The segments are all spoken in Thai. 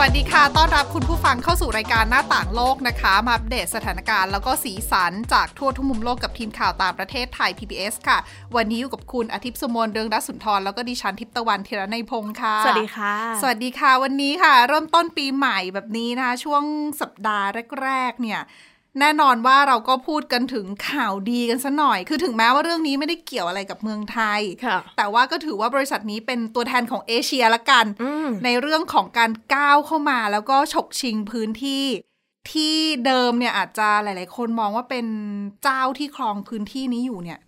วัสดีค่ะ ต้อนรับคุณผู้ฟังเข้าสู่รายการหน้าต่างโลกนะคะ มาอัปเดตสถานการณ์แล้วก็สีสันจากทั่วทุกมุมโลกกับทีมข่าวต่างประเทศไทย PBS ค่ะ วันนี้อยู่กับคุณอาทิตย์สมนเรืองรัศสุนทรแล้วก็ดิฉันทิพย์ตะวันธีรนัยพงค์ค่ะ สวัสดีค่ะ สวัสดีค่ะ วันนี้ค่ะ เริ่มต้นปีใหม่แบบนี้นะคะช่วงสัปดาห์แรก ๆ เนี่ย แน่นอนว่าเราก็พูดกันถึงข่าวดีกันซะหน่อย คือถึงแม้ว่าเรื่องนี้ไม่ได้เกี่ยวอะไรกับเมืองไทยค่ะแต่ว่าก็ถือว่าบริษัทนี้เป็นตัวแทนของเอเชียละกันอืมในเรื่องของการก้าวเข้ามาแล้วก็ฉกชิงพื้นที่ ที่เดิมเนี่ยอาจจะหลาย ๆ คนมองว่าเป็นเจ้าที่ครองพื้นที่นี้อยู่เนี่ย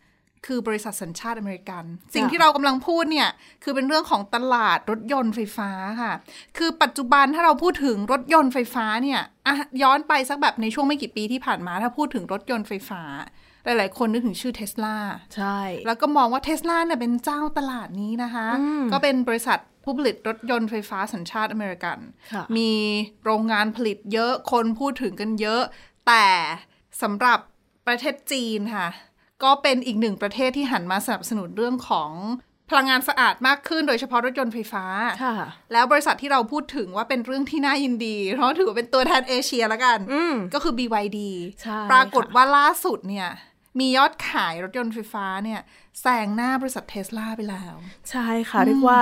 คือบริษัทสัญชาติอเมริกัน สิ่งที่เรากำลังพูดเนี่ย คือเป็นเรื่องของตลาดรถยนต์ไฟฟ้าค่ะ คือปัจจุบันถ้าเราพูดถึงรถยนต์ไฟฟ้าเนี่ยอะย้อนไปสักแบบในช่วงไม่กี่ปีที่ผ่านมา ถ้าพูดถึงรถยนต์ไฟฟ้า หลาย ๆ คนนึกถึงชื่อเทสลาใช่ แล้วก็มองว่าเทสลาเนี่ยเป็นเจ้าตลาดนี้นะคะอืมก็เป็นบริษัทผู้ผลิตรถยนต์ไฟฟ้าสัญชาติอเมริกันค่ะมีโรงงานผลิตเยอะคนพูดถึงกันเยอะ แต่สำหรับประเทศจีนค่ะ ก็เป็นอีกหนึ่งประเทศที่หันมาสนับสนุนเรื่องของพลังงานสะอาดมากขึ้นโดยเฉพาะรถยนต์ไฟฟ้า ค่ะ แล้วบริษัทที่เราพูดถึงว่าเป็นเรื่องที่น่ายินดี เพราะถือว่าเป็นตัวแทนเอเชียละกันอืมก็คือ BYD ใช่ปรากฏค่ะว่าล่าสุดเนี่ย มียอดขายรถยนต์ไฟฟ้าเนี่ยแซงหน้าบริษัทเทสลาไปแล้ว ใช่ค่ะ เรียกว่า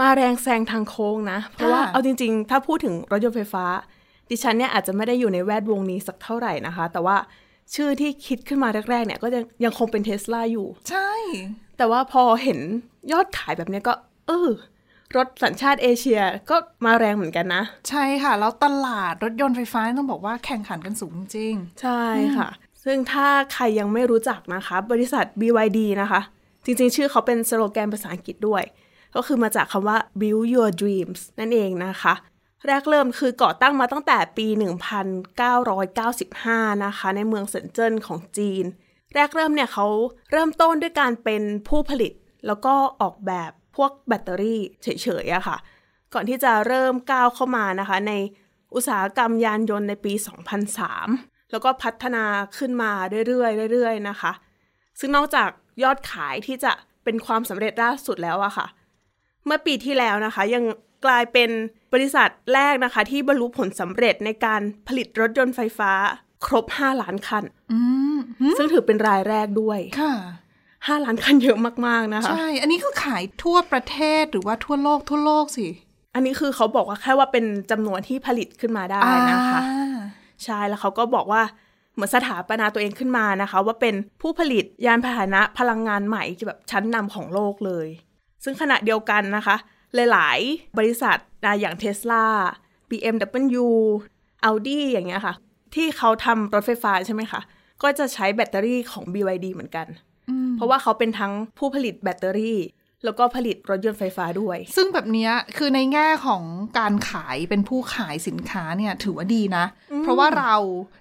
มาแรงแซงทางโค้งนะ เพราะว่าค่ะเอาจริง ๆ ถ้าพูดถึงรถยนต์ไฟฟ้า ดิฉันเนี่ยอาจจะไม่ได้อยู่ในแวดวงนี้สักเท่าไหร่นะคะ แต่ว่า ชื่อที่คิดขึ้นมาแรกๆเนี่ย ก็จะยังคงเป็นเทสลาอยู่ ใช่ แต่ว่าพอเห็นยอดขายแบบเนี้ยก็ เออ รถสัญชาติเอเชียก็มาแรงเหมือนกันนะ ใช่ค่ะ แล้วตลาดรถยนต์ไฟฟ้าต้องบอกว่าแข่งขันกันสูงจริง ใช่ค่ะ ซึ่งถ้าใครยังไม่รู้จักนะคะ บริษัท BYD นะคะ จริงๆ ชื่อเขาเป็นสโลแกนภาษาอังกฤษด้วย ก็คือมาจากคำว่า build your dreams นั่นเองนะคะ แรกเริ่มคือก่อตั้งมาตั้งแต่ปี 1995 นะคะ ในเมืองเซินเจิ้นของจีน แรกเริ่มเนี่ยเขาเริ่มต้นด้วยการเป็นผู้ผลิต แล้วก็ออกแบบพวกแบตเตอรี่เฉยๆอะค่ะ ก่อนที่จะเริ่มก้าวเข้ามานะคะ ในอุตสาหกรรมยานยนต์ในปี 2003 แล้วก็พัฒนาขึ้นมาเรื่อยๆเรื่อยๆนะคะ ซึ่งนอกจากยอดขายที่จะเป็นความสำเร็จล่าสุดแล้วอะค่ะ เมื่อปีที่แล้วนะคะยัง กลายเป็นบริษัทแรกนะคะ ที่บรรลุผลสำเร็จในการผลิตรถยนต์ไฟฟ้า ครบ 5 ล้านคันอืมซึ่งถือเป็นรายแรกด้วย ค่ะ5ล้านคันเยอะมาก ๆ นะคะ ใช่ อันนี้คือขายทั่วประเทศหรือว่าทั่วโลกทั่วโลกสิ อันนี้คือเขาบอกว่าแค่ว่าเป็นจำนวนที่ผลิตขึ้นมาได้นะคะอ่าใช่ แล้วเขาก็บอกว่าเหมือนสถาปนาตัวเองขึ้นมานะคะ ว่าเป็นผู้ผลิตยานพาหนะพลังงานใหม่ที่แบบชั้นนำของโลกเลย ซึ่งขณะเดียวกันนะคะ หลาย ๆ บริษัทนะอย่าง Tesla BMW Audi อย่างเงี้ยค่ะ ที่เขาทำรถไฟฟ้าใช่ไหมคะ ก็จะใช้แบตเตอรี่ของ BYD เหมือนกัน เพราะว่าเขาเป็นทั้งผู้ผลิตแบตเตอรี่ แล้วก็ผลิตรถยนต์ไฟฟ้าด้วย ซึ่งแบบเนี้ยคือในแง่ของการขายเป็นผู้ขายสินค้าเนี่ยถือว่าดีนะ เพราะว่าเรา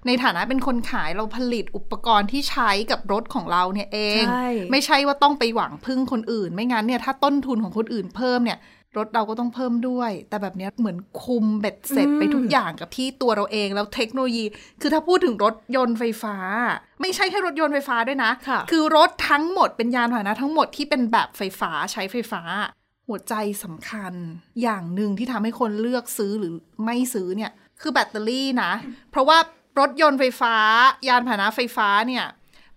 ในฐานะเป็นคนขายเราผลิตอุปกรณ์ที่ใช้กับรถของเราเนี่ยเองใช่ไม่ใช่ว่าต้องไปหวังพึ่งคนอื่น ไม่งั้นเนี่ยถ้าต้นทุนของคนอื่นเพิ่มเนี่ย รถเราก็ต้องเพิ่มด้วย แต่แบบเนี้ยเหมือนคุมเบ็ดเสร็จไปทุกอย่างกับที่ตัวเราเองแล้วเทคโนโลยี คือถ้าพูดถึงรถยนต์ไฟฟ้า ไม่ใช่แค่รถยนต์ไฟฟ้าด้วยนะค่ะคือรถทั้งหมดเป็นยานพาหนะทั้งหมดที่เป็นแบบไฟฟ้าใช้ไฟฟ้า หัวใจสำคัญ อย่างหนึ่งที่ทำให้คนเลือกซื้อหรือไม่ซื้อเนี่ยคือแบตเตอรี่นะ เพราะว่ารถยนต์ไฟฟ้า ยานพาหนะไฟฟ้าเนี่ย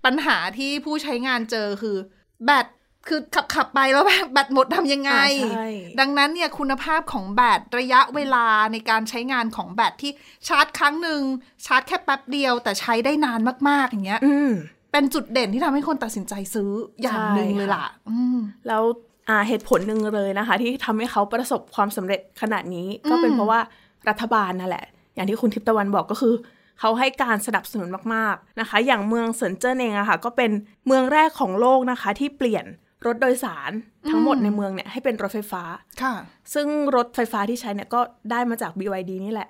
ปัญหาที่ผู้ใช้งานเจอคือแบต คือขับขับไปแล้วแบบแบตหมดทำยังไงอ่าใช่ดังนั้นเนี่ยคุณภาพของแบตระยะเวลาในการใช้งานของแบตที่ชาร์จครั้งหนึ่งชาร์จแค่แป๊บเดียว แต่ใช้ได้นานมาก ๆ อย่างเงี้ยอืมเป็นจุดเด่นที่ทำให้คนตัดสินใจซื้ออย่างหนึ่งใช่เลยล่ะอืมแล้วอ่าเหตุผลหนึ่งเลยนะคะ ที่ทำให้เขาประสบความสำเร็จขนาดนี้ ก็เป็นเพราะว่ารัฐบาลนั่นแหละ อย่างที่คุณทิพย์ตะวันบอกก็คือเขาให้การสนับสนุนมาก ๆ นะคะ อย่างเมืองเซินเจิ้นเองอะค่ะ ก็เป็นเมืองแรกของโลกนะคะ ที่เปลี่ยน รถโดยสารทั้งหมดในเมืองเนี่ยให้เป็นรถไฟฟ้าค่ะ ซึ่งรถไฟฟ้าที่ใช้เนี่ยก็ได้มาจาก BYD นี่แหละ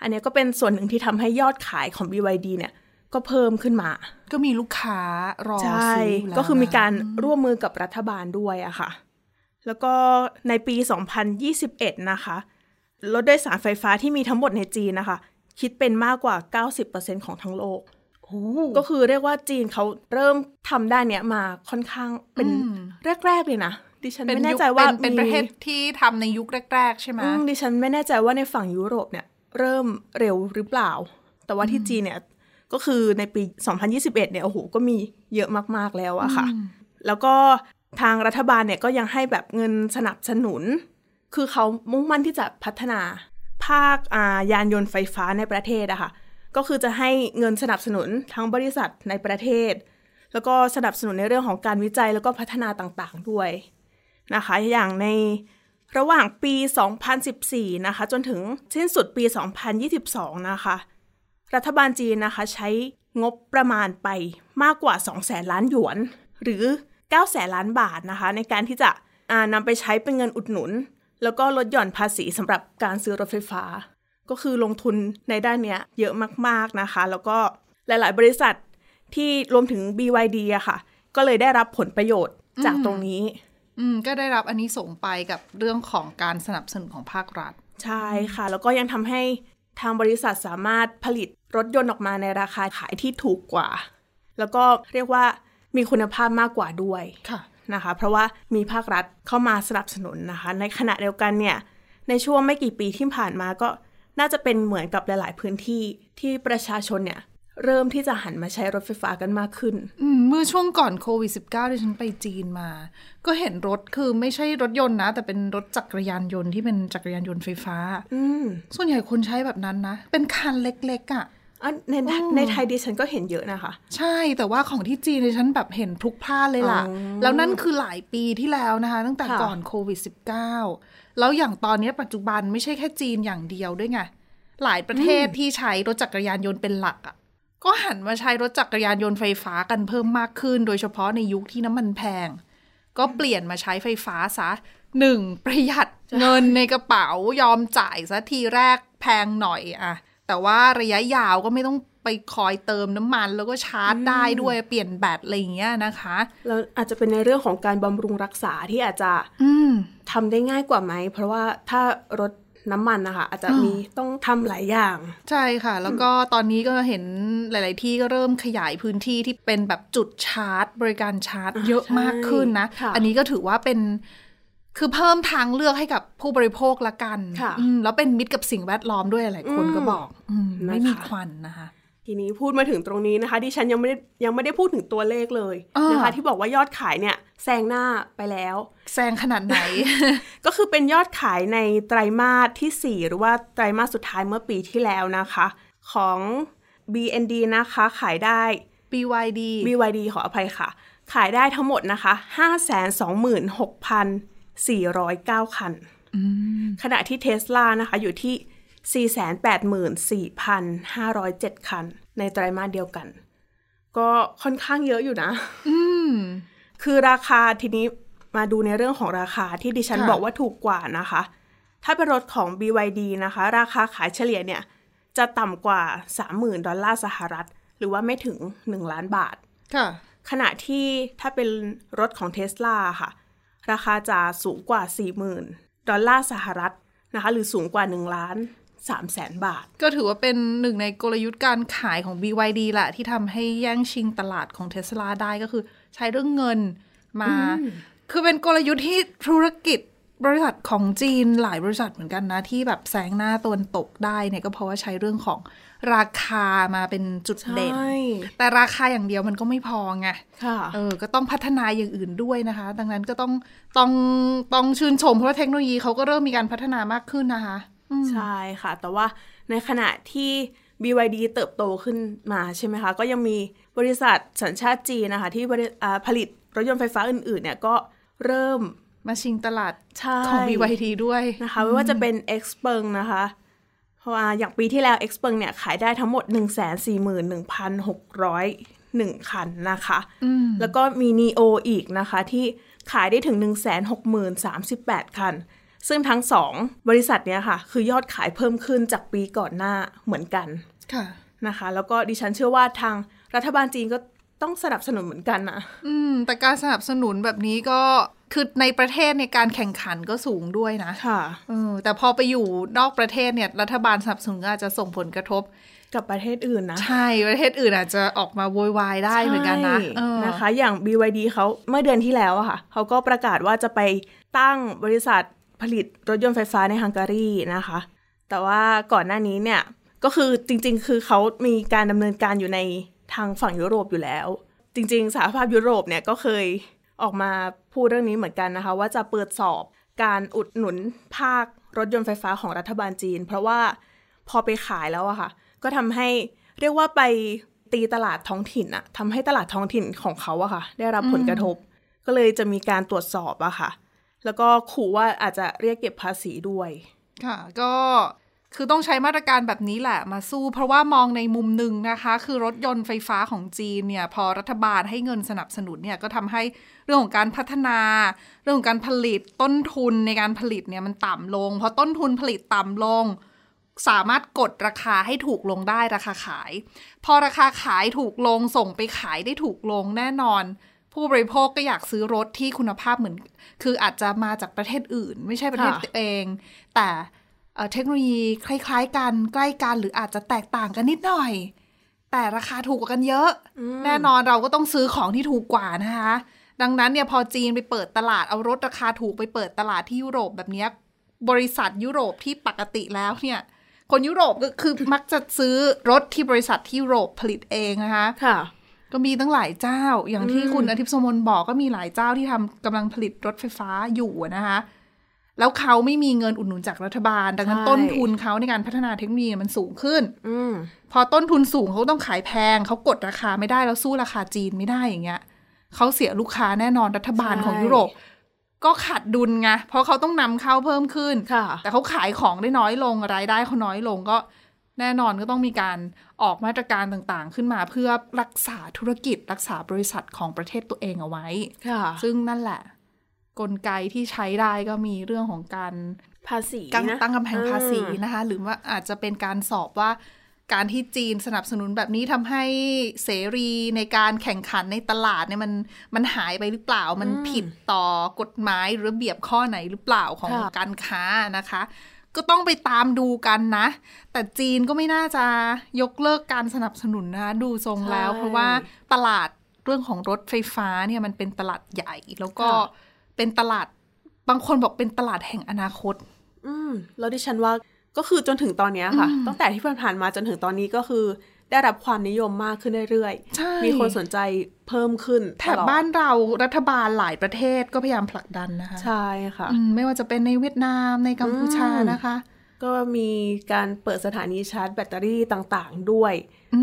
อันเนี้ยก็เป็นส่วนหนึ่งที่ทำให้ยอดขายของ BYD เนี่ยก็เพิ่มขึ้นมา ก็มีลูกค้ารอใช่ซื้ออยู่แล้วก็คือมีการนะร่วมมือกับรัฐบาลด้วยอะค่ะ แล้วก็ในปี 2021 นะคะ รถโดยสารไฟฟ้าที่มีทั้งหมดในจีนนะคะ คิดเป็นมากกว่า 90%ของทั้งโลก ก็คือเรียกว่าจีนเขาเริ่มทำด้านเนี้ยมาค่อนข้างเป็นแรกๆเลยนะดิฉันเป็นไม่แน่ยุคใจว่าเป็นเป็นมีประเทศที่ทำในยุคแรก ๆ ใช่ไหมอืมดิฉันไม่แน่ใจว่าในฝั่งยุโรปเนี่ยเริ่มเร็วหรือเปล่า แต่ว่าที่จีนเนี่ยก็คือในปี 2021 เนี่ยโอ้โหก็มีเยอะมากๆแล้วอะค่ะ แล้วก็ทางรัฐบาลเนี่ยก็ยังให้แบบเงินสนับสนุน คือเขามุ่งมั่นที่จะพัฒนาภาคอ่ายานยนต์ไฟฟ้าในประเทศอะค่ะ ก็คือจะให้เงินสนับสนุนทั้งบริษัทในประเทศ แล้วก็สนับสนุนในเรื่องของการวิจัยแล้วก็พัฒนาต่างๆด้วยนะคะ อย่างในระหว่างปี 2014 นะคะ จนถึงสิ้นสุดปี 2022 นะคะ รัฐบาลจีนนะคะใช้งบประมาณไปมากกว่า2แสนล้านหยวน หรือ 9 แสนล้านบาทนะคะ ในการที่จะนำไปใช้เป็นเงินอุดหนุน แล้วก็ลดหย่อนภาษีสำหรับการซื้อรถไฟฟ้า ก็คือลงทุนในด้านเนี้ยเยอะมาก ๆนะคะ แล้วก็หลาย ๆ บริษัทที่รวมถึง BYD อะค่ะ ก็เลยได้รับผลประโยชน์จากตรงนี้ อืม ก็ได้รับอันนี้ส่งส์ไปกับเรื่องของการสนับสนุนของภาครัฐ ใช่ค่ะ แล้วก็ยังทำให้ทางบริษัทสามารถผลิตรถยนต์ออกมาในราคาขายที่ถูกกว่า แล้วก็เรียกว่ามีคุณภาพมากกว่าด้วยค่ะนะคะ เพราะว่ามีภาครัฐเข้ามาสนับสนุนนะคะ ในขณะเดียวกันเนี่ย ในช่วงไม่กี่ปีที่ผ่านมาก็ น่าจะเป็นเหมือนกับหลาย ๆ พื้นที่ที่ประชาชนเนี่ย เริ่มที่จะหันมาใช้รถไฟฟ้ากันมากขึ้นอืมเมื่อช่วงก่อนโควิด -19 ที่ฉันไปจีนมา ก็เห็นรถคือไม่ใช่รถยนต์นะ แต่เป็นรถจักรยานยนต์ที่เป็นจักรยานยนต์ไฟฟ้าอืมส่วนใหญ่คนใช้แบบนั้นนะ เป็นคันเล็ก ๆอะ่ะอะในในไทยดิฉันก็เห็นเยอะนะคะ ใช่แต่ว่าของที่จีนเนี่ยฉันแบบเห็นพลุกพล่านเลยล่ะอ๋อแล้วนั่นคือหลายปีที่แล้วนะคะ ตั้งแต่ค่ะก่อนโควิด -19 แล้วอย่างตอนนี้ปัจจุบันไม่ใช่แค่จีนอย่างเดียวด้วยไง หลายประเทศที่ใช้รถจักรยานยนต์เป็นหลักอะ่ะ ก็หันมาใช้รถจักรยานยนต์ไฟฟ้ากันเพิ่มมากขึ้น โดยเฉพาะในยุคที่น้ำมันแพง ก็เปลี่ยนมาใช้ไฟฟ้าซะหนึ่งประหยัดเงินในกระเป๋ายอมจ่ายซะทีแรกแพงหน่อยอะแต่ว่าระยะยาวก็ไม่ต้อง ไปคอยเติมน้ำมันแล้วก็ชาร์จได้ด้วยเปลี่ยนแบตอะไรอย่างเงี้ยนะคะแล้วอาจจะเป็นในเรื่องของการบำรุงรักษาที่อาจจะอืมทำได้ง่ายกว่าไหม เพราะว่าถ้ารถน้ำมันนะคะอาจจะมีต้องทำหลายอย่าง ใช่ค่ะ แล้วก็ตอนนี้ก็เห็นหลาย ๆ ที่ก็เริ่มขยายพื้นที่ที่เป็นแบบจุดชาร์จ บริการชาร์จ เยอะมากขึ้นนะค่ะอันนี้ก็ถือว่าเป็นคือเพิ่มทางเลือกให้กับผู้บริโภคละกันค่ะอืมแล้วเป็นมิตรกับสิ่งแวดล้อมด้วยหลายคนก็บอกอืมไม่มีนะคะควันนะคะ ทีนี้พูดมาถึงตรงนี้นะคะดิฉันยังไม่ได้ยังไม่ได้พูดถึงตัวเลขเลยอ่านนะคะที่บอกว่ายอดขายเนี่ยแซงหน้าไปแล้วแซงขนาดไหน ก็คือเป็นยอดขายในไตรมาสที่ 4 หรือว่าไตรมาสสุดท้ายเมื่อปีที่แล้วนะคะ ของ BND นะคะขายได้ BYD BYD ขออภัยค่ะ ขายได้ทั้งหมดนะคะ 526,409 คันขณะที่เทสลานะคะอยู่ที่ 484,507 คัน ในไตรมาสเดียวกัน ก็ค่อนข้างเยอะอยู่นะคือราคาทีนี้มาดูในเรื่องของราคาที่ดิฉันค่ะบอกว่าถูกกว่านะคะ ถ้าเป็นรถของ BYD นะคะ ราคาขายเฉลี่ยเนี่ย จะต่ำกว่า 30,000 ดอลลาร์สหรัฐ หรือว่าไม่ถึง 1 ล้านบาท ค่ะ ขณะที่ถ้าเป็นรถของเท s l a ค่ะ ราคาจะสูงกว่า 40,000 ดอลลาร์สหรัฐนะคะ หรือสูงกว่า 1 ล้าน 3แสนบาท ก็ถือว่าเป็นหนึ่งในกลยุทธ์การขายของ BYD แหละที่ทำให้แย่งชิงตลาดของเทสลาได้ก็คือใช้เรื่องเงินมา คือเป็นกลยุทธ์ที่ธุรกิจบริษัทของจีนหลายบริษัทเหมือนกันนะ ที่แบบแซงหน้าตะวันตกได้เนี่ยก็เพราะว่าใช้เรื่องของราคามาเป็นจุดเด่นใช่แต่ราคาอย่างเดียวมันก็ไม่พอไงค่ะเออ ก็ต้องพัฒนาอย่างอื่นด้วยนะคะ ดังนั้นก็ต้องต้องต้องชื่นชมเพราะว่าเทคโนโลยีเขาก็เริ่มมีการพัฒนามากขึ้นนะคะอืม ใช่ค่ะ แต่ว่าในขณะที่ BYD เติบโตขึ้นมาใช่ไหมคะ ก็ยังมีบริษัทสัญชาติจีนนะคะ ที่บริอ่าผลิตรถยนต์ไฟฟ้าอื่น ๆ เนี่ยก็เริ่มมาชิงตลาดใช่ของ BYD ด้วยนะคะไม่ว่าจะเป็น x p e n นะคะเพราะว่าอย่างปีที่แล้ว x p e n เนี่ยขายได้ทั้งหมด 141,601 คันนะคะ แล้วก็มี Neo อีกนะคะ ที่ขายได้ถึง 160,038 คัน ซึ่งทั้งสองบริษัทเนี้ยค่ะ คือยอดขายเพิ่มขึ้นจากปีก่อนหน้าเหมือนกันค่ะนะคะ แล้วก็ดิฉันเชื่อว่าทางรัฐบาลจีนก็ต้องสนับสนุนเหมือนกันนะอืม แต่การสนับสนุนแบบนี้ก็คือในประเทศในการแข่งขันก็สูงด้วยนะค่ะเออแต่พอไปอยู่นอกประเทศเนี่ย รัฐบาลสนับสนุนก็อาจจะส่งผลกระทบกับประเทศอื่นนะ ใช่ประเทศอื่นอาจจะออกมาโวยวายได้เหมือนกันนะใช่เออนะคะ อย่าง BYD เขาเมื่อเดือนที่แล้วอะค่ะเขาก็ประกาศว่าจะไปตั้งบริษัท ผลิตรถยนต์ไฟฟ้าในฮังการีนะคะ แต่ว่าก่อนหน้านี้เนี่ยก็คือจริง ๆ คือเขามีการดำเนินการอยู่ในทางฝั่งยุโรปอยู่แล้ว จริง ๆสหภาพยุโรปเนี่ยก็เคยออกมาพูดเรื่องนี้เหมือนกันนะคะ ว่าจะเปิดสอบการอุดหนุนภาครถยนต์ไฟฟ้าของรัฐบาลจีน เพราะว่าพอไปขายแล้วอะค่ะ ก็ทำให้เรียกว่าไปตีตลาดท้องถิ่นอะทำให้ตลาดท้องถิ่นของเขาอะค่ะ ได้รับผลกระทบ ก็เลยจะมีการตรวจสอบอะค่ะ แล้วก็ขู่ว่าอาจจะเรียกเก็บภาษีด้วย ค่ะ ก็คือต้องใช้มาตรการแบบนี้แหละมาสู้ เพราะว่ามองในมุมหนึ่งนะคะ คือรถยนต์ไฟฟ้าของจีนเนี่ย พอรัฐบาลให้เงินสนับสนุนเนี่ยก็ทำให้เรื่องของการพัฒนา เรื่องของการผลิตต้นทุนในการผลิตเนี่ยมันต่ำลงพอต้นทุนผลิตต่ำลง สามารถกดราคาให้ถูกลงได้ราคาขาย พอราคาขายถูกลงส่งไปขายได้ถูกลงแน่นอน ผู้บริโภคก็อยากซื้อรถที่คุณภาพเหมือน คืออาจจะมาจากประเทศอื่น ไม่ใช่ประเทศค่ะตัวเอง แต่เอ่อเทคโนโลยีคล้ายๆกันใกล้กันหรืออาจจะแตกต่างกันนิดหน่อย แต่ราคาถูกกว่ากันเยอะแน่นอนเราก็ต้องซื้อของที่ถูกกว่านะคะ ดังนั้นเนี่ยพอจีนไปเปิดตลาดเอารถราคาถูกไปเปิดตลาดที่ยุโรปแบบเนี้ยบริษัทยุโรปที่ปกติแล้วเนี่ยคนยุโรปก็คือมักจะซื้อรถที่บริษัทที่ยุโรปผลิตเองนะคะค่ะ ก็มีตั้งหลายเจ้า อย่างที่คุณอาทิตย์สมนบอกก็มีหลายเจ้าที่ทำกำลังผลิตรถไฟฟ้าอยู่อะนะคะแล้วเขาไม่มีเงินอุดหนุนจากรัฐบาล ดังนั้นใช่ต้นทุนเขาในการพัฒนาเทคโนโลยีมันสูงขึ้นอืมพอต้นทุนสูงเขาต้องขายแพง เขากดราคาไม่ได้แล้วสู้ราคาจีนไม่ได้อย่างเงี้ยเขาเสียลูกค้าแน่นอนรัฐบาลใช่ของยุโรป ก็ขาดดุลไงเพราะเขาต้องนำเข้าเพิ่มขึ้นค่ะแต่เขาขายของได้น้อยลงรายได้เขาน้อยลงก็ แน่นอนก็ต้องมีการออกมาตรการต่างๆ ขึ้นมาเพื่อรักษาธุรกิจรักษาบริษัทของประเทศตัวเองเอาไว้ค่ะซึ่งนั่นแหละ กลไกที่ใช้ได้ก็มีเรื่องของการภาษีตั้งนะตั้งกำแพงภาษีอืมนะคะ หรือว่าอาจจะเป็นการสอบว่า การที่จีนสนับสนุนแบบนี้ทำให้เสรีในการแข่งขันในตลาดเนี่ยมันมันหายไปหรือเปล่า มันผิดต่อกฎหมายหรือระเบียบข้อไหนหรือเปล่าของค่ะการค้านะคะ ก็ต้องไปตามดูกันนะ แต่จีนก็ไม่น่าจะยกเลิกการสนับสนุนนะคะดูทรงแล้ว เพราะว่าตลาดเรื่องของรถไฟฟ้าเนี่ยมันเป็นตลาดใหญ่ แล้วก็เป็นตลาดบางคนบอกเป็นตลาดแห่งอนาคต อืมแล้วดิฉันว่าก็คือจนถึงตอนเนี้ยค่ะ ตั้งแต่ที่ผ่านๆมาจนถึงตอนนี้ก็คือ ได้รับความนิยมมากขึ้นเรื่อยใช่ๆมีคนสนใจเพิ่มขึ้น แถตบลอดบ้านเรารัฐบาลหลายประเทศก็พยายามผลักดันนะคะ ใช่ค่ะอืมไม่ว่าจะเป็นในเวียดนามในกัมพูชาอืมนะคะ ก็มีการเปิดสถานีชาร์จแบตเตอรี่ต่างๆด้วย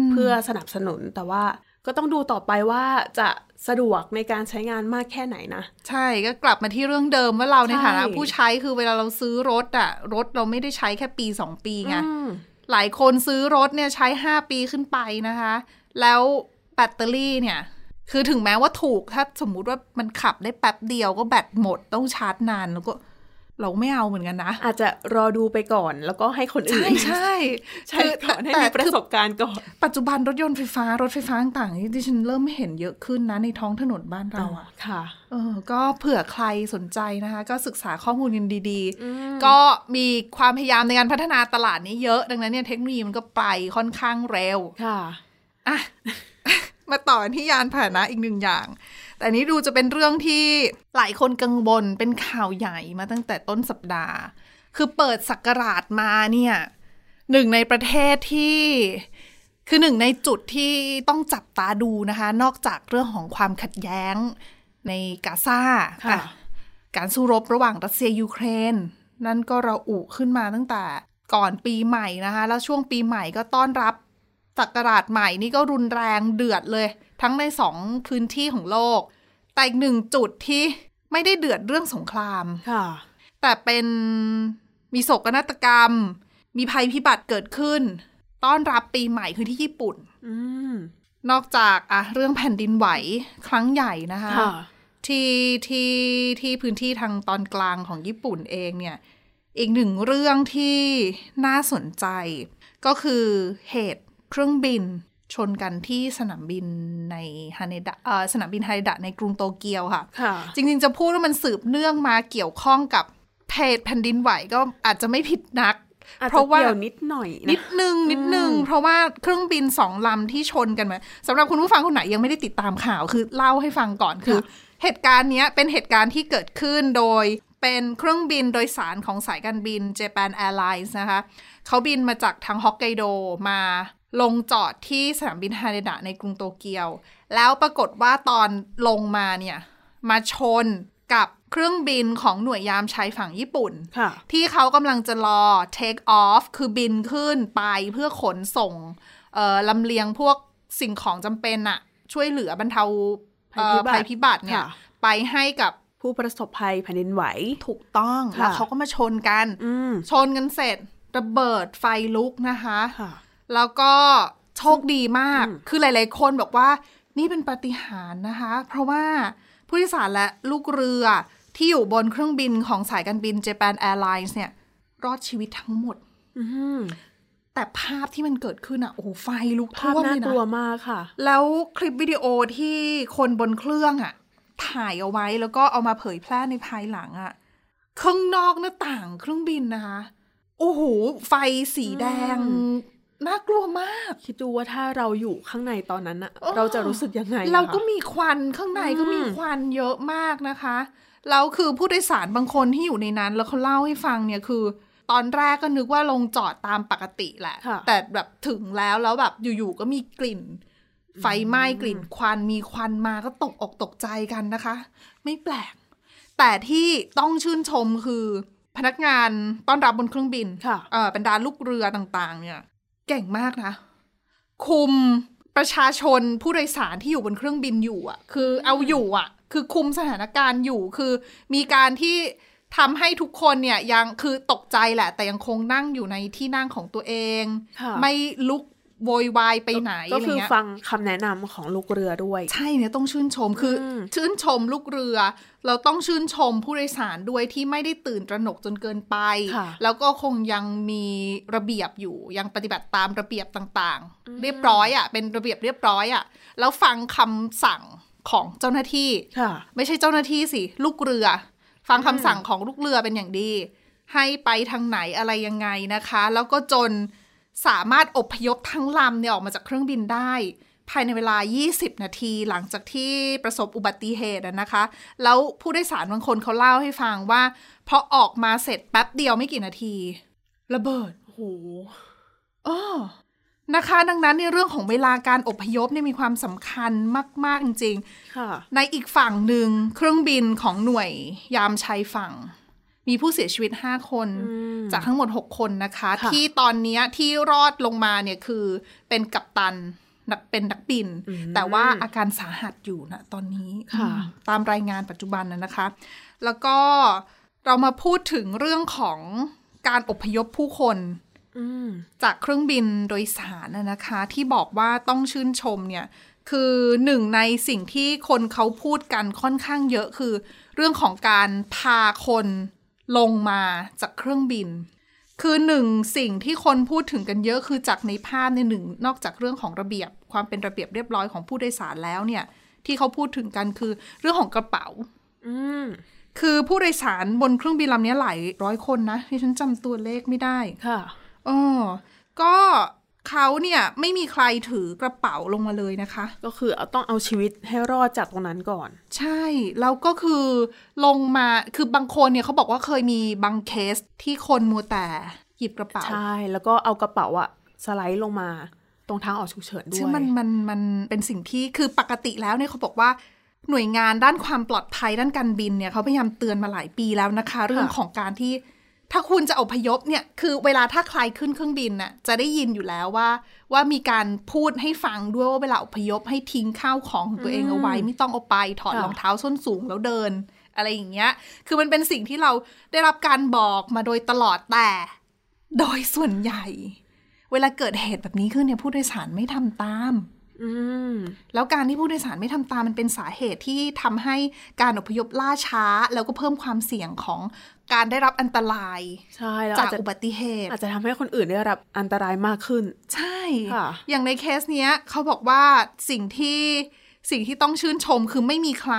มเพื่อสนับสนุนแต่ว่าก็ต้องดูต่อไปว่าจะสะดวกในการใช้งานมากแค่ไหนนะ ใช่ก็กลับมาที่เรื่องเดิมว่าเราในใช่ฐานะผู้ใช้คือเวลาเราซื้อรถอะรถเราไม่ได้ใช้แค่ปีสองปีไงอืม หลายคนซื้อรถเนี่ยใช้ห้าปีขึ้นไปนะคะ แล้วแบตเตอรี่เนี่ย คือถึงแม้ว่าถูกถ้าสมมุติว่ามันขับได้แป๊บเดียวก็แบตหมดต้องชาร์จนานแล้วก็ เราไม่เอาเหมือนกันนะ อาจจะรอดูไปก่อนแล้วก็ให้คนอื่ใช่นใช่ใช้คือก่อนให้แต่มีประสบการณ์ก่อน ปัจจุบันรถยนต์ไฟฟ้ารถไฟฟ้าต่างๆนี่ดิฉันเริ่มเห็นเยอะขึ้นนะในท้องถนนบ้านเราอะค่ะเออก็เผื่อใครสนใจนะคะ ก็ศึกษาข้อมูลกันดีๆ ก็มีความพยายามในการพัฒนาตลาดนี้เยอะดังนั้นเนี่ยเทคโนโลยีมันก็ไปค่อนข้างเร็วค่ะอะมาต่อที่ยานพาหนะอีกหนึ่งอย่าง แต่อันนี้ดูจะเป็นเรื่องที่หลายคนกังวลเป็นข่าวใหญ่มาตั้งแต่ต้นสัปดาห์ คือเปิดสักราชมาเนี่ยหนึ่งในประเทศที่คือหนึ่งในจุดที่ต้องจับตาดูนะคะ นอกจากเรื่องของความขัดแย้งในกาซาค่ะอะการสู้รบระหว่างรัสเซียยูเครน นั่นก็ระอุขึ้นมาตั้งแต่ก่อนปีใหม่นะคะ แล้วช่วงปีใหม่ก็ต้อนรับศักราชใหม่นี่ก็รุนแรงเดือดเลย ทั้งในสองพื้นที่ของโลก แต่อีกหนึ่งจุดที่ไม่ได้เดือดเรื่องสงครามค่ะ แต่เป็นมีโศกนาฏกรรม มีภัยพิบัติเกิดขึ้น ต้อนรับปีใหม่คือที่ญี่ปุ่นอืมนอกจากอะเรื่องแผ่นดินไหวครั้งใหญ่นะคะค่ะที่ที่ที่พื้นที่ทางตอนกลางของญี่ปุ่นเองเนี่ย อีกหนึ่งเรื่องที่น่าสนใจ ก็คือเหตุเครื่องบิน ชนกันที่สนามบินในฮาเนดะเอ่อสนามบินฮาเนดะในกรุงโตเกียวค่ะค่ะ จริงๆจะพูดว่ามันสืบเนื่องมาเกี่ยวข้องกับเพจแผ่นดินไหวก็อาจจะไม่ผิดนักอาจเพจะราะว่าเกี่ยวนิดหน่อย นินะดนึงนิดนึง เพราะว่าเครื่องบินสองลำที่ชนกันมาสำหรับคุณผู้ฟังคนไหนยังไม่ได้ติดตามข่าวคือเล่าให้ฟังก่อนคือ เหตุการณ์เนี้ยเป็นเหตุการณ์ที่เกิดขึ้นโดยเป็นเครื่องบินโดยสารของสายการบิน Japan Airlines นะคะ เขาบินมาจากทางฮอกไกโดมา ลงจอดที่สนามบินฮาเนดะในกรุงโตเกียว แล้วปรากฏว่าตอนลงมาเนี่ย มาชนกับเครื่องบินของหน่วยยามชายฝั่งญี่ปุ่นค่ะที่เขากำลังจะรอ take off คือบินขึ้นไปเพื่อขนส่งเอ่อลำเลียงพวกสิ่งของจำเป็นอะช่วยเหลือบรรเทาเอ่อภัภัยยพิพิบับัติติเนี่ยค่ะไปให้กับผู้ประสบภัยแผ่นดินไหว ถูกต้องค่ะแล้วเขาก็มาชนกันอืมชนกันเสร็จระเบิดไฟลุกนะคะค่ะ แล้วก็โชคดีมาก คือหลาย ๆ คนบอกว่า นี่เป็นปาฏิหาริย์นะคะ เพราะว่าผู้โดยสารและลูกเรือที่อยู่บนเครื่องบินของสายการบิน Japan Airlines เนี่ย รอดชีวิตทั้งหมดอืมแต่ภาพที่มันเกิดขึ้นอะโอ้โหไฟลุกภาพท่วมน่าเลยกลัวนะมากค่ะ แล้วคลิปวิดีโอที่คนบนเครื่องอะถ่ายเอาไว้แล้วก็เอามาเผยแพร่ในภายหลังอะข้างนอกหน้าต่างเครื่องบินนะคะ โอ้โห ไฟสีแดง น่ากลัวมาก คิดดูว่าถ้าเราอยู่ข้างในตอนนั้นอะเออเราจะรู้สึกยังไงอะเราก็คะมีควันข้างในก็มีอืมควันเยอะมากนะคะแล้วคือผู้โดยสารบางคนที่อยู่ในนั้น แล้วเขาเล่าให้ฟังเนี่ยคือ ตอนแรกก็นึกว่าลงจอดตามปกติแหละค่ะแต่แบบถึงแล้วแล้วแบบอยู่ๆก็มีกลิ่น ไฟไหม้กลิ่นควันมีควันมาก็ตกอกตกใจกันนะคะ ไม่แปลก แต่ที่ต้องชื่นชมคือพนักงานต้อนรับบนเครื่องบินค่ะเออบรรดาลูกเรือต่างๆ เนี่ย เก่งมากนะ คุมประชาชนผู้โดยสารที่อยู่บนเครื่องบินอยู่อะ คือเอาอยู่อะ คือคุมสถานการณ์อยู่คือมีการที่ทำให้ทุกคนเนี่ยยังคือตกใจแหละ แต่ยังคงนั่งอยู่ในที่นั่งของตัวเองค่ะไม่ลุก โวยวายไปไหนก็อะไรคือเงี้ยฟังคำแนะนำของลูกเรือด้วย ใช่เนี่ยต้องชื่นชมคืออมชื่นชมลูกเรือ เราต้องชื่นชมผู้โดยสารด้วยที่ไม่ได้ตื่นตระหนกจนเกินไปค่ะแล้วก็คงยังมีระเบียบอยู่ยังปฏิบัติตามระเบียบต่างๆ เรียบร้อยอะ่ะเป็นระเบียบเรียบร้อยอะ่ะแล้วฟังคำสั่งของเจ้าหน้าที่ค่ะไม่ใช่เจ้าหน้าที่สิลูกเรือ ฟังคำสั่งของลูกเรือเป็นอย่างดี ให้ไปทางไหนอะไรยังไงนะคะ แล้วก็จน สามารถอพยพทั้งลำเนี่ยออกมาจากเครื่องบินได้ ภายในเวลา 20 นาทีหลังจากที่ประสบอุบัติเหตุอะนะคะ แล้วผู้โดยสารบางคนเขาเล่าให้ฟังว่าพอออกมาเสร็จแป๊บเดียวไม่กี่นาที ระเบิดโอ้โหอ๋อนะคะ ดังนั้นในเรื่องของเวลาการอพยพเนี่ยมีความสำคัญมาก ๆ จริงๆค่ะในอีกฝั่งหนึ่งเครื่องบินของหน่วยยามชายฝั่ง มีผู้เสียชีวิต 5 คนอืมจากทั้งหมด 6 คนนะคะค่ะที่ตอนเนี้ยที่รอดลงมาเนี่ยคือเป็นกัปตันนักเป็นนักบิน แต่ว่าอาการสาหัสอยู่นะตอนนี้ค่ะอืมตามรายงานปัจจุบันนะนะคะ แล้วก็เรามาพูดถึงเรื่องของการอพยพผู้คนอืมจากเครื่องบินโดยสารนะนะคะ ที่บอกว่าต้องชื่นชมเนี่ย คือหนึ่งในสิ่งที่คนเขาพูดกันค่อนข้างเยอะคือ เรื่องของการพาคน ลงมาจากเครื่องบิน คือหนึ่งสิ่งที่คนพูดถึงกันเยอะคือจากในภาพในยหนึ่งนอกจากเรื่องของระเบียบ ความเป็นระเบียบเรียบร้อยของผู้โดยสารแล้วเนี่ย ที่เขาพูดถึงกันคือเรื่องของกระเป๋า อืมคือผู้โดยสารบนเครื่องบินลำนี้หลายร้อยคนนะที่ฉันจำตัวเลขไม่ได้ ค่ะเออก็ เขาเนี่ยไม่มีใครถือกระเป๋าลงมาเลยนะคะ ก็คือเอาต้องเอาชีวิตให้รอดจากตรงนั้นก่อน ใช่ แล้วก็คือลงมาคือบางคนเนี่ยเขาบอกว่าเคยมีบางเคสที่คนมัวแต่หยิบกระเป๋า ใช่ แล้วก็เอากระเป๋าอะสไลด์ลงมา ตรงทางออกฉุกเฉินด้วยซึ่งมันมันมันเป็นสิ่งที่คือปกติแล้วเนี่ยเขาบอกว่าหน่วยงานด้านความปลอดภัยด้านการบินเนี่ยเขาพยายามเตือนมาหลายปีแล้วนะคะ เรื่องของการที่ ถ้าคุณจะอพยพเนี่ยคือเวลาถ้าใครขึ้นเครื่องบินน่ะจะได้ยินอยู่แล้วว่า ว่ามีการพูดให้ฟังด้วยว่าเวลาอพยพให้ทิ้งข้าวของของตัวเองเอาไว้ ไม่ต้องเอาไปถอดค่ะรองเท้าส้นสูงแล้วเดิน อะไรอย่างเงี้ย คือมันเป็นสิ่งที่เราได้รับการบอกมาโดยตลอดแต่ โดยส่วนใหญ่ เวลาเกิดเหตุแบบนี้ขึ้นเนี่ยผู้โดยสารไม่ทำตาม ออืมแล้วการที่ผู้โดยสารไม่ทำตามมันเป็นสาเหตุที่ทำให้การอพยพล่าช้า แล้วก็เพิ่มความเสี่ยงของการได้รับอันตรายใช่แล้วจาอากจจะอุบัติเหตุ อาจจะทำให้คนอื่นได้รับอันตรายมากขึ้น ใช่ค่ะอย่างในเคสเนี้ยเขาบอกว่าสิ่งที่สิ่งที่ต้องชื่นชมคือไม่มีใคร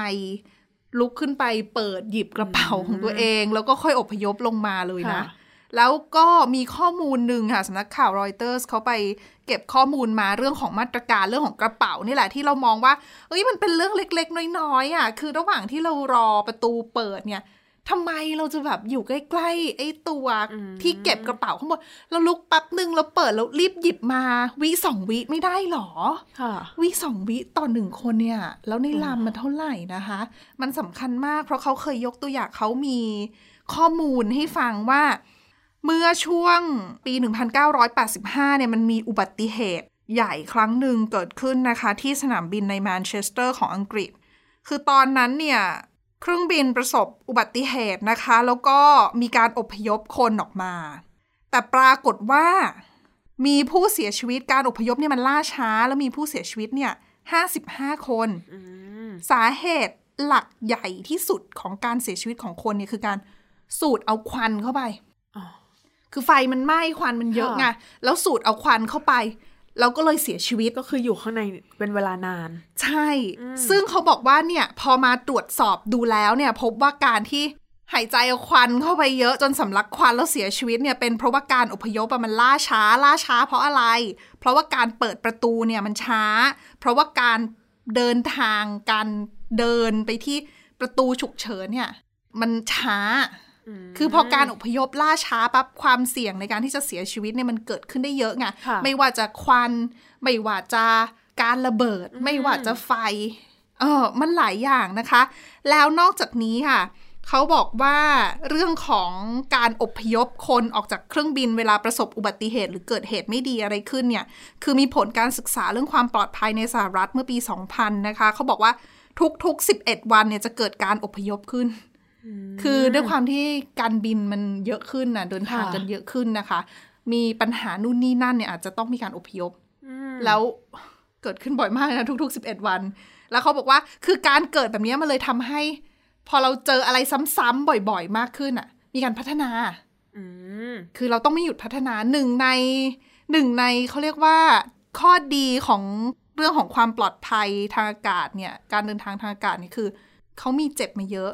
ลุกขึ้นไปเปิดหยิบกระเป๋าของตัวเอง แล้วก็ค่อยอพยพลงมาเลยนะค่ะ แล้วก็มีข้อมูลหนึ่งค่ะสำนักข่าวรอยเตอร์สเขาไปเก็บข้อมูลมาเรื่องของมาตรการเรื่องของกระเป๋านี่แหละที่เรามองว่าเอ้ยมันเป็นเรื่องเล็กๆ น้อยๆอะคือระหว่างที่เรารอประตูเปิดเนี่ยทำไมเราจะแบบอยู่ใกล้ๆไอ้ตัวที่เก็บกระเป๋าข้างบนเราลุกแป๊บหนึ่งแล้วเปิดแล้วรีบหยิบมาวิสองวิไม่ได้หรอค่ะวิสองวิต่อหนึ่งคนเนี่ย แล้วในลำมันเท่าไหร่นะคะ มันสำคัญมากเพราะเขาเคยยกตัวอย่างเขามีข้อมูลให้ฟังว่า เมื่อช่วงปี 1985 เนี่ยมันมีอุบัติเหตุใหญ่ครั้งหนึ่งเกิดขึ้นนะคะ ที่สนามบินในแมนเชสเตอร์ของอังกฤษ คือตอนนั้นเนี่ยเครื่องบินประสบอุบัติเหตุนะคะ แล้วก็มีการอพยพคนออกมา แต่ปรากฏว่ามีผู้เสียชีวิตการอพยพเนี่ยมันล่าช้า แล้วมีผู้เสียชีวิตเนี่ย55คนสาเหตุหลักใหญ่ที่สุดของการเสียชีวิตของคนเนี่ยคือการสูดเอาควันเข้าไปอ๋อ คือไฟมันไหม้ควันมันเยอะค่ะไงแล้วสูดเอาควันเข้าไป แล้วก็เลยเสียชีวิตก็คืออยู่ข้างในเป็นเวลานาน ใช่ ซึ่งเขาบอกว่าเนี่ยพอมาตรวจสอบดูแล้วเนี่ย พบว่าการที่หายใจเอาควันเข้าไปเยอะจนสำลักควันแล้วเสียชีวิตเนี่ยเป็นเพราะว่าการอพยพอะมันล่าช้าล่าช้า เพราะอะไร เพราะว่าการเปิดประตูเนี่ยมันช้า เพราะว่าการเดินทางการเดินไปที่ประตูฉุกเฉินเนี่ย มันช้า คือพอการอพยพล่าช้าปั๊บความเสี่ยงในการที่จะเสียชีวิตเนี่ยมันเกิดขึ้นได้เยอะไงค่ะไม่ว่าจะควัน ไม่ว่าจะการระเบิด ไม่ว่าจะไฟ เออมันหลายอย่างนะคะ แล้วนอกจากนี้ค่ะเขาบอกว่าเรื่องของการอพยพคนออกจากเครื่องบินเวลาประสบอุบัติเหตุ หรือเกิดเหตุไม่ดีอะไรขึ้นเนี่ย คือมีผลการศึกษาเรื่องความปลอดภัยในสหรัฐเมื่อปี 2000 นะคะเขาบอกว่าทุกๆ 11 วันเนี่ยจะเกิดการอพยพขึ้น คือด้วยความที่การบินมันเยอะขึ้นนะเดินทางค่ะกันเยอะขึ้นนะคะ มีปัญหานู่นนี่นั่นเนี่ยอาจจะต้องมีการอพยพแล้วเกิดขึ้นบ่อยมากนะทุกๆ11วัน แล้วเขาบอกว่าคือการเกิดแบบนี้มันเลยทำให้ พอเราเจออะไรซ้ำๆบ่อยๆมากขึ้นอะ มีการพัฒนาอืมคือเราต้องไม่หยุดพัฒนาหนึ่งในหนึ่งในเขาเรียกว่าข้อดีของเรื่องของความปลอดภัยทางอากาศเนี่ย การเดินทางทางอากาศเนี่ยคือเขามีเจ็บมาเยอะ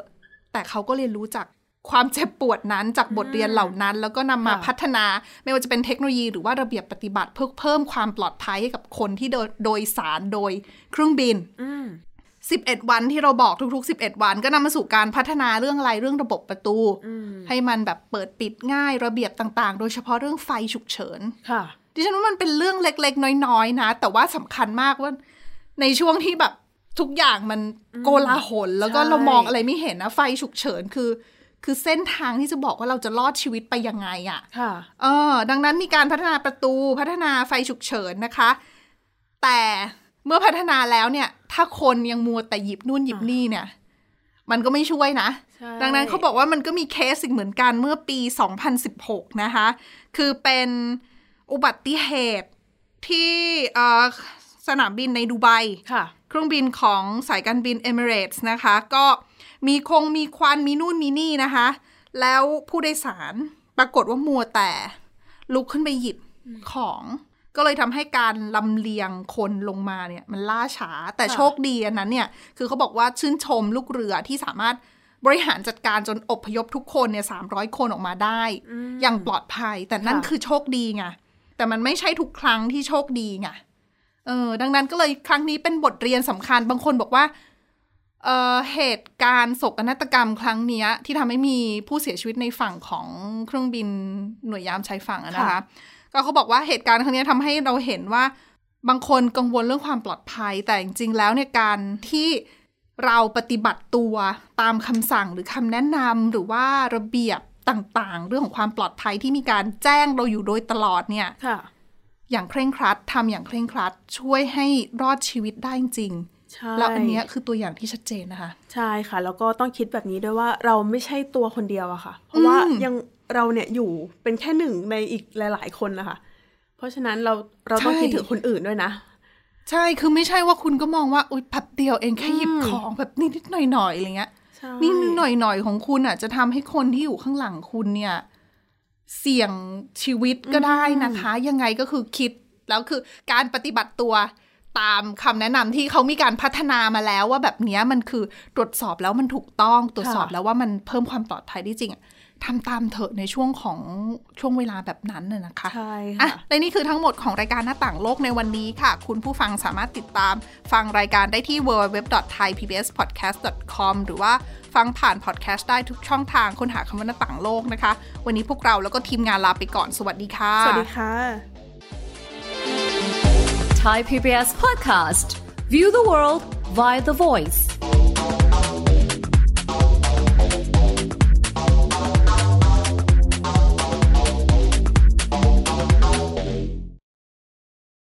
แต่เขาก็เรียนรู้จากความเจ็บปวดนั้นจากบทเรียนเหล่านั้น แล้วก็นำมาค่ะพัฒนา ไม่ว่าจะเป็นเทคโนโลยีหรือว่าระเบียบปฏิบัติเพื่อเพิ่มความปลอดภัยให้กับคนที่โดยโดยสารโดยเครื่องบินอืม11 วันที่เราบอกทุกๆ 11 วัน ก็นำมาสู่การพัฒนาเรื่องอะไรเรื่องระบบประตูอืมให้มันแบบเปิดปิดง่ายระเบียบต่างๆ โดยเฉพาะเรื่องไฟฉุกเฉินค่ะดิฉันว่ามันเป็นเรื่องเล็กๆ น้อยๆนะ แต่ว่าสำคัญมากว่าในช่วงที่แบบ ทุกอย่างมันโกลาหลแล้วก็ใช่เรามองอะไรไม่เห็นนะไฟฉุกเฉินคือ คือเส้นทางที่จะบอกว่าเราจะรอดชีวิตไปยังไงอะ่ะค่ะเออ ดังนั้นมีการพัฒนาประตูพัฒนาไฟฉุกเฉินนะคะ แต่เมื่อพัฒนาแล้วเนี่ย ถ้าคนยังมัวแต่หยิบนู่นหยิบนี่เนี่ย มันก็ไม่ช่วยนะใช่ดังนั้นเขาบอกว่ามันก็มีเคสอีกเหมือนกันเมื่อปี 2016 นะคะ คือเป็นอุบัติเหตุที่เอ่อสนามบินในดูไบค่ะ เครื่องบินของสายการบิน Emirates นะคะ ก็มีคงมีควันมีนู่นมีนี่นะคะ แล้วผู้โดยสารปรากฏว่ามัวแต่ลุกขึ้นไปหยิบของ ก็เลยทำให้การลำเลียงคนลงมาเนี่ย มันล่าช้าแต่ค่ะโชคดีอันนั้นเนี่ย คือเขาบอกว่าชื่นชมลูกเรือที่สามารถบริหารจัดการจนอพยพทุกคนเนี่ยสามร้อยคนออกมาได้ อย่างปลอดภัย แต่นั่นค่ะคือโชคดีไงแต่มันไม่ใช่ทุกครั้งที่โชคดีไง เออดังนั้นก็เลยครั้งนี้เป็นบทเรียนสำคัญบางคนบอกว่าเอ่อเหตุการณ์โศกนาฏกรรมครั้งเนี้ยที่ทำให้มีผู้เสียชีวิตในฝั่งของเครื่องบินหน่วยยามชายฝั่งอะนะคะค่ะก็เขาบอกว่าเหตุการณ์ครั้งเนี้ยทำให้เราเห็นว่าบางคนกังวลเรื่องความปลอดภัย แต่จริงๆแล้วเนี่ยการที่เราปฏิบัติตัวตามคำสั่งหรือคำแนะนำหรือว่าระเบียบต่างๆ เรื่องของความปลอดภัยที่มีการแจ้งเราอยู่โดยตลอดเนี่ยค่ะ อย่างเคร่งครัดทำอย่างเคร่งครัด ช่วยให้รอดชีวิตได้จริงใช่แล้วอันเนี้ยคือตัวอย่างที่ชัดเจนนะคะ ใช่ค่ะ แล้วก็ต้องคิดแบบนี้ด้วยว่าเราไม่ใช่ตัวคนเดียวอะค่ะ เพราะว่าอืมยังเราเนี่ยอยู่เป็นแค่หนึ่งในอีกหลาย ๆ คนนะคะ เพราะฉะนั้นเราเราต้องใช่คิดถึงคนอื่นด้วยนะ ใช่คือไม่ใช่ว่าคุณก็มองว่าอุ้ยแป๊บเดียวเองแค่หยิบของแบบนิดๆหน่อยๆอะไรเงี้ยใช่นี่หน่อยๆของคุณอะจะทำให้คนที่อยู่ข้างหลังคุณเนี่ย เสี่ยงชีวิตก็ได้นะคะ ยังไงก็คือคิดแล้วคือการปฏิบัติตัวตามคำแนะนำที่เขามีการพัฒนามาแล้วว่าแบบเนี้ยมันคือตรวจสอบแล้วมันถูกต้องตรวจสอบแล้วว่ามันเพิ่มความปลอดภัยได้จริงอะ ทำตามเถอะในช่วงของช่วงเวลาแบบนั้นน่ะนะคะ ใช่อะค่ะ และนี่คือทั้งหมดของรายการหน้าต่างโลกในวันนี้ค่ะ คุณผู้ฟังสามารถติดตามฟังรายการได้ที่ www.thaipbspodcast.com หรือว่าฟังผ่านพอดแคสต์ได้ทุกช่องทางค้นหาคำว่าหน้าต่างโลกนะคะ วันนี้พวกเราแล้วก็ทีมงานลาไปก่อน สวัสดีค่ะ สวัสดีค่ะ Thai PBS podcast. View the world via the voice.